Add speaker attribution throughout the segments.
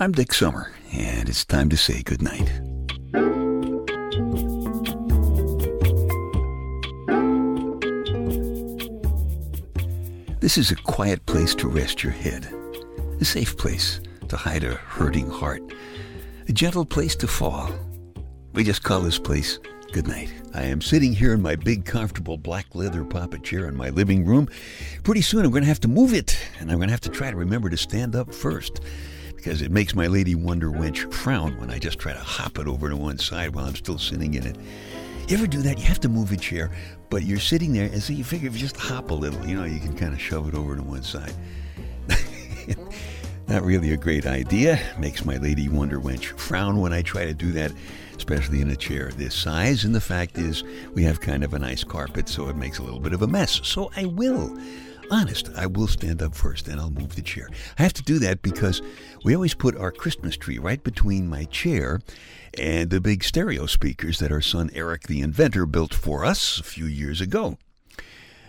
Speaker 1: I'm Dick Summer, and it's time to say goodnight. This is a quiet place to rest your head, a safe place to hide a hurting heart, a gentle place to fall. We just call this place Good night. I am sitting here in my big, comfortable black leather papa chair in my living room. Pretty soon I'm going to have to move it, and I'm going to have to try to remember to stand up first because it makes my lady wonder wench frown when I just try to hop it over to one side while I'm still sitting in it. You ever do that? You have to move a chair, but you're sitting there, and so you figure if you just hop a little, you know, you can kind of shove it over to one side. Not really a great idea. Makes my lady wonder wench frown when I try to do that especially in a chair this size. And the fact is, we have kind of a nice carpet, so it makes a little bit of a mess. So I will. Honest, I will stand up first and I'll move the chair. I have to do that because we always put our Christmas tree right between my chair and the big stereo speakers that our son Eric the inventor built for us a few years ago.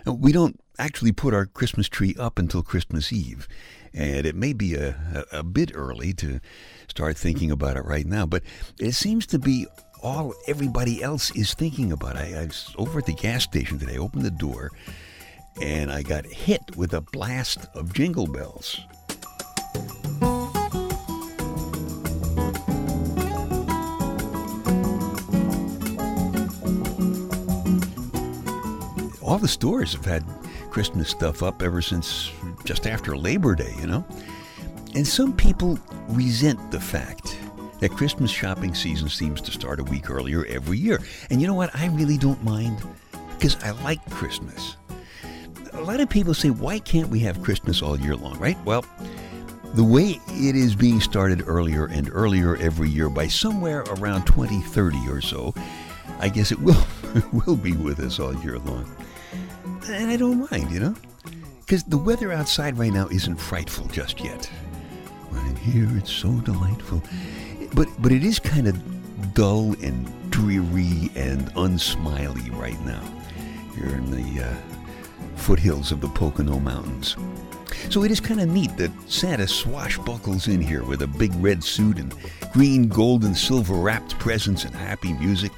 Speaker 1: We don't actually put our Christmas tree up until Christmas Eve, and it may be a, a, a bit early to start thinking about it right now. But it seems to be all everybody else is thinking about. I, I was over at the gas station today, opened the door, and I got hit with a blast of jingle bells. All the stores have had Christmas stuff up ever since just after Labor Day, you know? And some people resent the fact that Christmas shopping season seems to start a week earlier every year. And you know what? I really don't mind because I like Christmas. A lot of people say, why can't we have Christmas all year long, right? Well, the way it is being started earlier and earlier every year by somewhere around 2030 or so, I guess it will will be with us all year long. And I don't mind, you know? Because the weather outside right now isn't frightful just yet. When I'm here, it's so delightful. But but it is kind of dull and dreary and unsmiley right now. Here in the uh, foothills of the Pocono Mountains. So it is kind of neat that Santa swashbuckles in here with a big red suit and green, gold, and silver wrapped presents and happy music.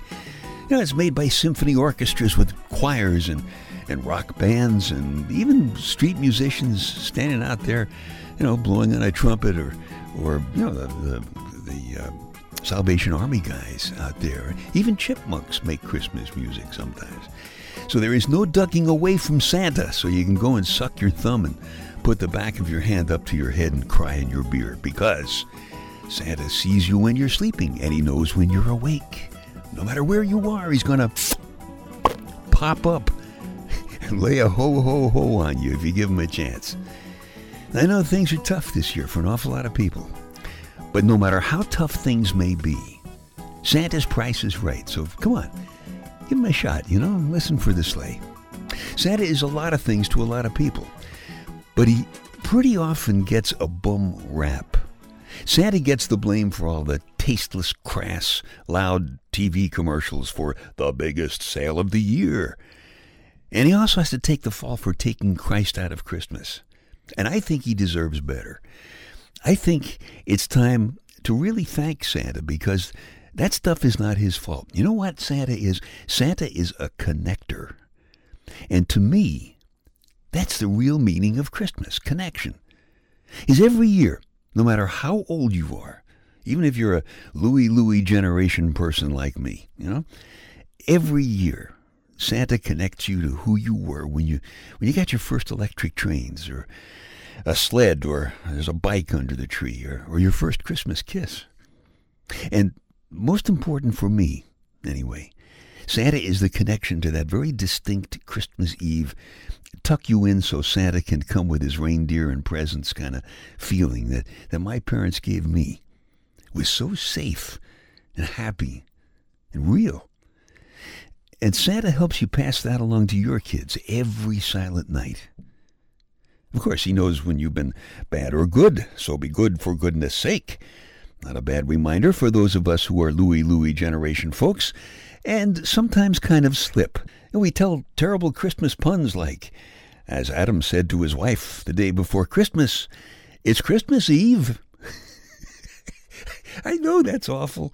Speaker 1: You know, it's made by symphony orchestras with choirs and, and rock bands and even street musicians standing out there you know, blowing on a trumpet or, or you know, the, the, the uh, Salvation Army guys out there. Even chipmunks make Christmas music sometimes. So there is no ducking away from Santa, so you can go and suck your thumb and put the back of your hand up to your head and cry in your beer because Santa sees you when you're sleeping and he knows when you're awake. No matter where you are, he's going to pop up and lay a ho ho ho on you if you give him a chance. I know things are tough this year for an awful lot of people. But no matter how tough things may be, Santa's price is right. So come on, give him a shot, you know, listen for the sleigh. Santa is a lot of things to a lot of people, but he pretty often gets a bum rap. Santa gets the blame for all the tasteless, crass, loud TV commercials for the biggest sale of the year. And he also has to take the fall for taking Christ out of Christmas. And I think he deserves better. I think it's time to really thank Santa because that stuff is not his fault. You know what Santa is? Santa is a connector. And to me, that's the real meaning of Christmas connection. Is every year, no matter how old you are, even if you're a Louie Louie generation person like me, you know, every year Santa connects you to who you were when you when you got your first electric trains or a sled or there's a bike under the tree or, or your first Christmas kiss. And most important for me, anyway, Santa is the connection to that very distinct Christmas Eve, tuck you in so Santa can come with his reindeer and presents kind of feeling that, that my parents gave me was so safe and happy and real. And Santa helps you pass that along to your kids every silent night. Of course, he knows when you've been bad or good, so be good for goodness sake. Not a bad reminder for those of us who are Louie Louie generation folks, and sometimes kind of slip. And we tell terrible Christmas puns like, as Adam said to his wife the day before Christmas, It's Christmas Eve. I know that's awful,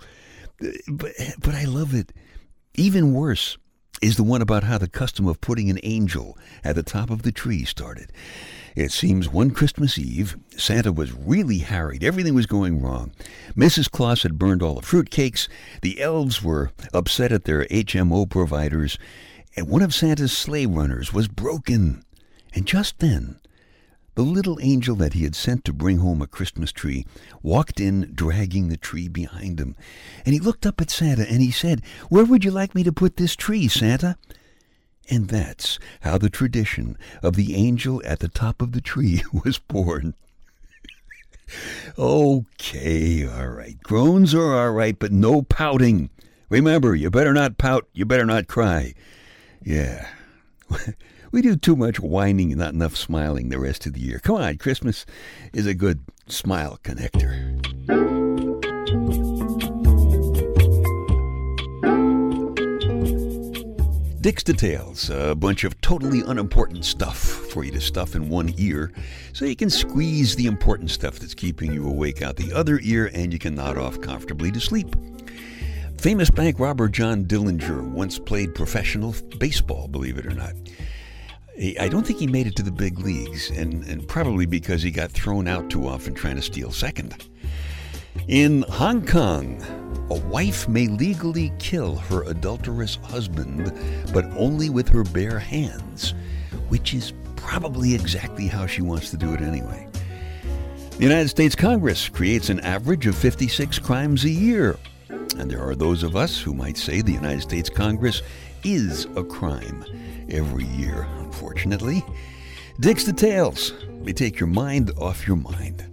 Speaker 1: but, but I love it. Even worse is the one about how the custom of putting an angel at the top of the tree started. It seems one Christmas Eve, Santa was really harried. Everything was going wrong. Mrs. Claus had burned all the fruitcakes. The elves were upset at their HMO providers. And one of Santa's sleigh runners was broken. And just then, the little angel that he had sent to bring home a Christmas tree walked in, dragging the tree behind him. And he looked up at Santa and he said, Where would you like me to put this tree, Santa? And that's how the tradition of the angel at the top of the tree was born. okay, all right. Groans are all right, but no pouting. Remember, you better not pout, you better not cry. Yeah. we do too much whining and not enough smiling the rest of the year. Come on, Christmas is a good smile connector. Dick's Details, a bunch of totally unimportant stuff for you to stuff in one ear so you can squeeze the important stuff that's keeping you awake out the other ear and you can nod off comfortably to sleep. Famous bank robber John Dillinger once played professional baseball, believe it or not. I don't think he made it to the big leagues, and, and probably because he got thrown out too often trying to steal second. In Hong Kong, a wife may legally kill her adulterous husband, but only with her bare hands, which is probably exactly how she wants to do it anyway. The United States Congress creates an average of 56 crimes a year. And there are those of us who might say the United States Congress is a crime every year, unfortunately. Dick's Details may take your mind off your mind.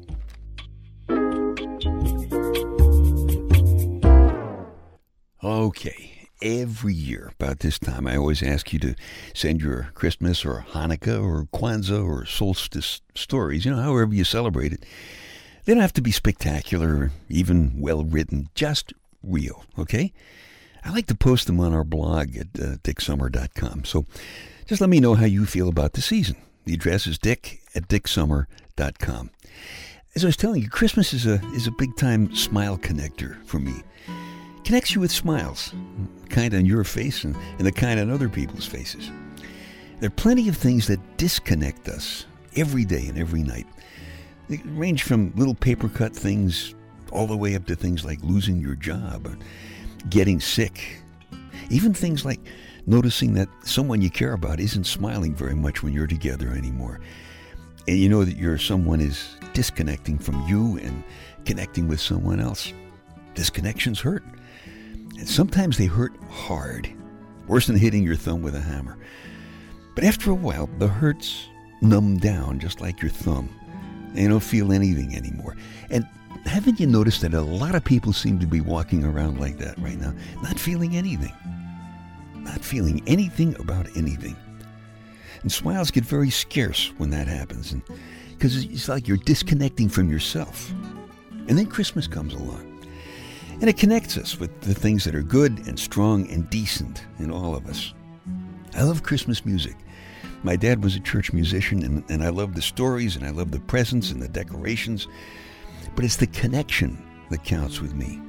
Speaker 1: Okay, every year about this time, I always ask you to send your Christmas or Hanukkah or Kwanzaa or solstice stories, you know, however you celebrate it. They don't have to be spectacular even well written, just real, okay? I like to post them on our blog at uh, dicksummer.com. So just let me know how you feel about the season. The address is dick at dicksummer.com. As I was telling you, Christmas is a is a big time smile connector for me connects you with smiles, kind on your face and, and the kind on other people's faces. There are plenty of things that disconnect us every day and every night. They range from little paper cut things all the way up to things like losing your job getting sick. Even things like noticing that someone you care about isn't smiling very much when you're together anymore. And you know that your someone is disconnecting from you and connecting with someone else. Disconnections hurt. And sometimes they hurt hard, worse than hitting your thumb with a hammer. But after a while, the hurts numb down just like your thumb. You don't feel anything anymore. And haven't you noticed that a lot of people seem to be walking around like that right now, not feeling anything? Not feeling anything about anything. And smiles get very scarce when that happens, and because it's like you're disconnecting from yourself. And then Christmas comes along. And it connects us with the things that are good and strong and decent in all of us. I love Christmas music. My dad was a church musician, and, and I love the stories, and I love the presents and the decorations. But it's the connection that counts with me.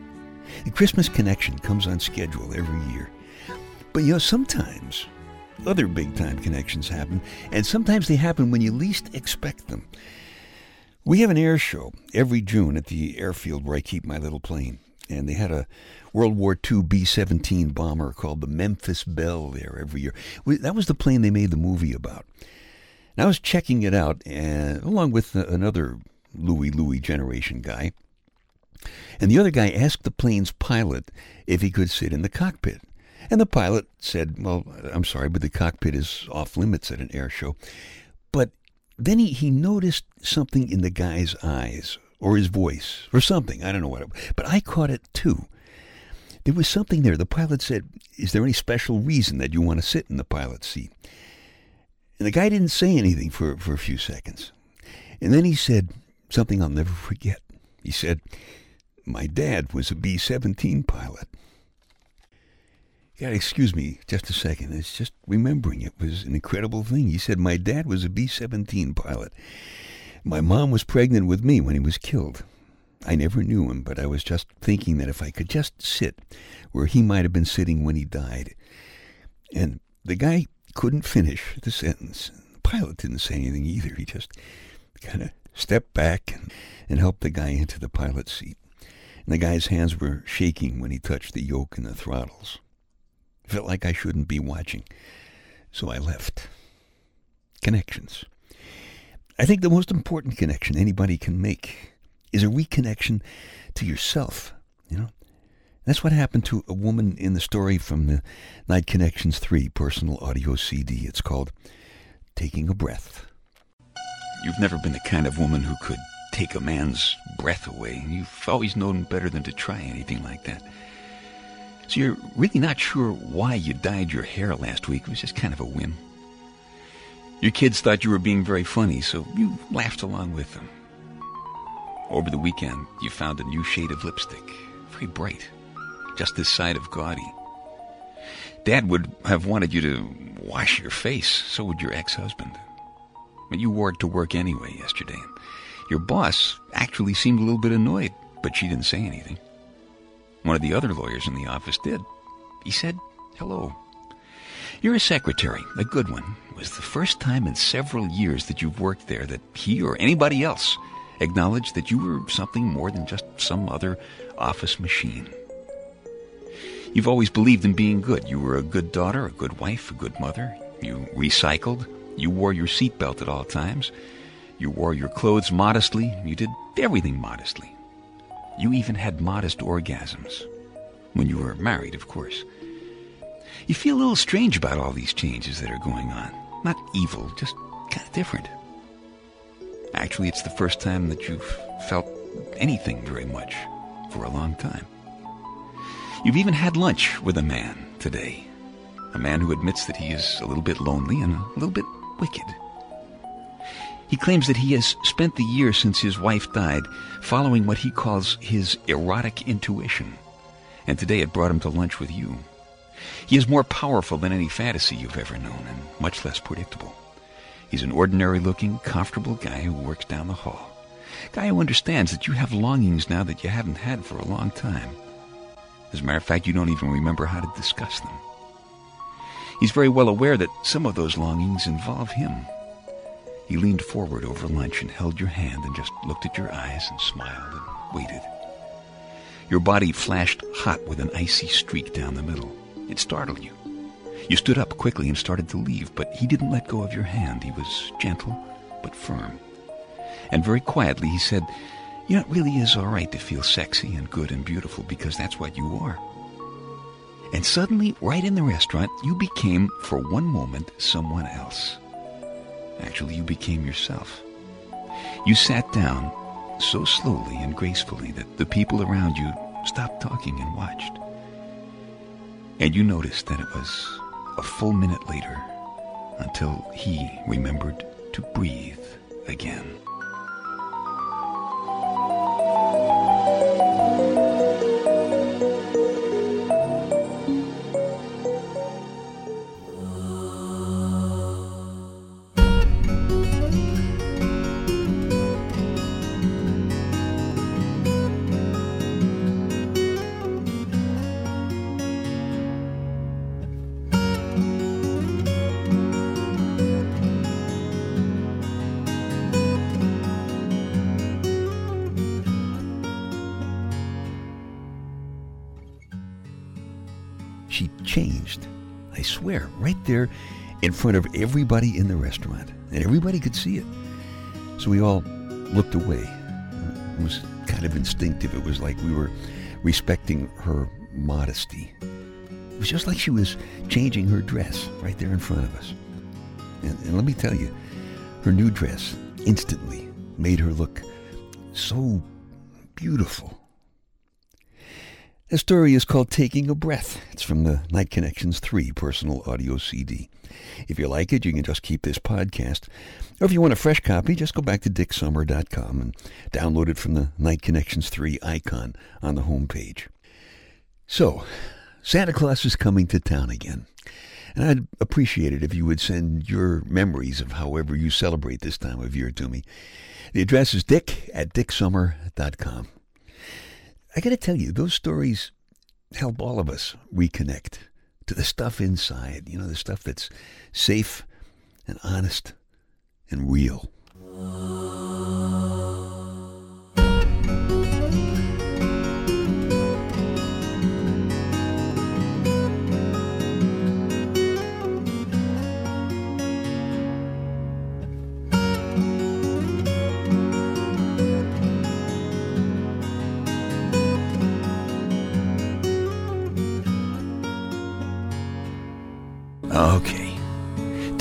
Speaker 1: The Christmas connection comes on schedule every year. But you know, sometimes other big time connections happen, and sometimes they happen when you least expect them. We have an air show every June at the airfield where I keep my little plane and they had a World War II B 17 bomber called the Memphis Belle there every year. That was the plane they made the movie about. And I was checking it out, and, along with another Louie Louie generation guy. And the other guy asked the plane's pilot if he could sit in the cockpit. And the pilot said, Well, I'm sorry, but the cockpit is off limits at an air show. But then he, he noticed something in the guy's eyes or his voice or something. I don't know what it but I caught it too. There was something there. The pilot said, Is there any special reason that you want to sit in the pilot's seat? And the guy didn't say anything for, for a few seconds. And then he said something I'll never forget. He said, My dad was a B 17 pilot. Yeah, excuse me just a second. It's just remembering it was an incredible thing. He said, My dad was a B 17 pilot. My mom was pregnant with me when he was killed. I never knew him, but I was just thinking that if I could just sit where he might have been sitting when he died. And the guy couldn't finish the sentence. The pilot didn't say anything either. He just kind of stepped back and, and helped the guy into the pilot's seat. And the guy's hands were shaking when he touched the yoke and the throttles. Felt like I shouldn't be watching. So I left. Connections. I think the most important connection anybody can make is a reconnection to yourself, you know? That's what happened to a woman in the story from the Night Connections 3 personal audio CD. It's called Taking a Breath. You've never been the kind of woman who could take a man's breath away. You've always known better than to try anything like that. So you're really not sure why you dyed your hair last week. It was just kind of a whim. Your kids thought you were being very funny, so you laughed along with them. Over the weekend, you found a new shade of lipstick, very bright, just this side of gaudy. Dad would have wanted you to wash your face, so would your ex-husband. But you wore it to work anyway yesterday. Your boss actually seemed a little bit annoyed, but she didn't say anything. One of the other lawyers in the office did. He said, hello. You're a secretary, a good one. It was the first time in several years that you've worked there that he or anybody else acknowledged that you were something more than just some other office machine. You've always believed in being good. You were a good daughter, a good wife, a good mother. You recycled. You wore your seatbelt at all times. You wore your clothes modestly. You did everything modestly. You even had modest orgasms. When you were married, of course. You feel a little strange about all these changes that are going on. Not evil, just kind of different. Actually, it's the first time that you've felt anything very much for a long time. You've even had lunch with a man today. A man who admits that he is a little bit lonely and a little bit wicked. He claims that he has spent the year since his wife died following what he calls his erotic intuition. And today it brought him to lunch with you. He is more powerful than any fantasy you've ever known and much less predictable. He's an ordinary looking, comfortable guy who works down the hall. Guy who understands that you have longings now that you haven't had for a long time. As a matter of fact, you don't even remember how to discuss them. He's very well aware that some of those longings involve him. He leaned forward over lunch and held your hand and just looked at your eyes and smiled and waited. Your body flashed hot with an icy streak down the middle. It startled you. You stood up quickly and started to leave, but he didn't let go of your hand. He was gentle but firm. And very quietly he said, You know, it really is all right to feel sexy and good and beautiful because that's what you are. And suddenly, right in the restaurant, you became, for one moment, someone else. Actually, you became yourself. You sat down so slowly and gracefully that the people around you stopped talking and watched. And you noticed that it was a full minute later until he remembered to breathe again. Changed. I swear, right there in front of everybody in the restaurant. And everybody could see it. So we all looked away. It was kind of instinctive. It was like we were respecting her modesty. It was just like she was changing her dress right there in front of us. And, and let me tell you, her new dress instantly made her look so beautiful. The story is called Taking a Breath. It's from the Night Connections 3 personal audio CD. If you like it, you can just keep this podcast. Or if you want a fresh copy, just go back to dicksummer.com and download it from the Night Connections 3 icon on the home page. So, Santa Claus is coming to town again. And I'd appreciate it if you would send your memories of however you celebrate this time of year to me. The address is dick at dicksummer.com. I got to tell you, those stories help all of us reconnect to the stuff inside, you know, the stuff that's safe and honest and real.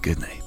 Speaker 1: Good night.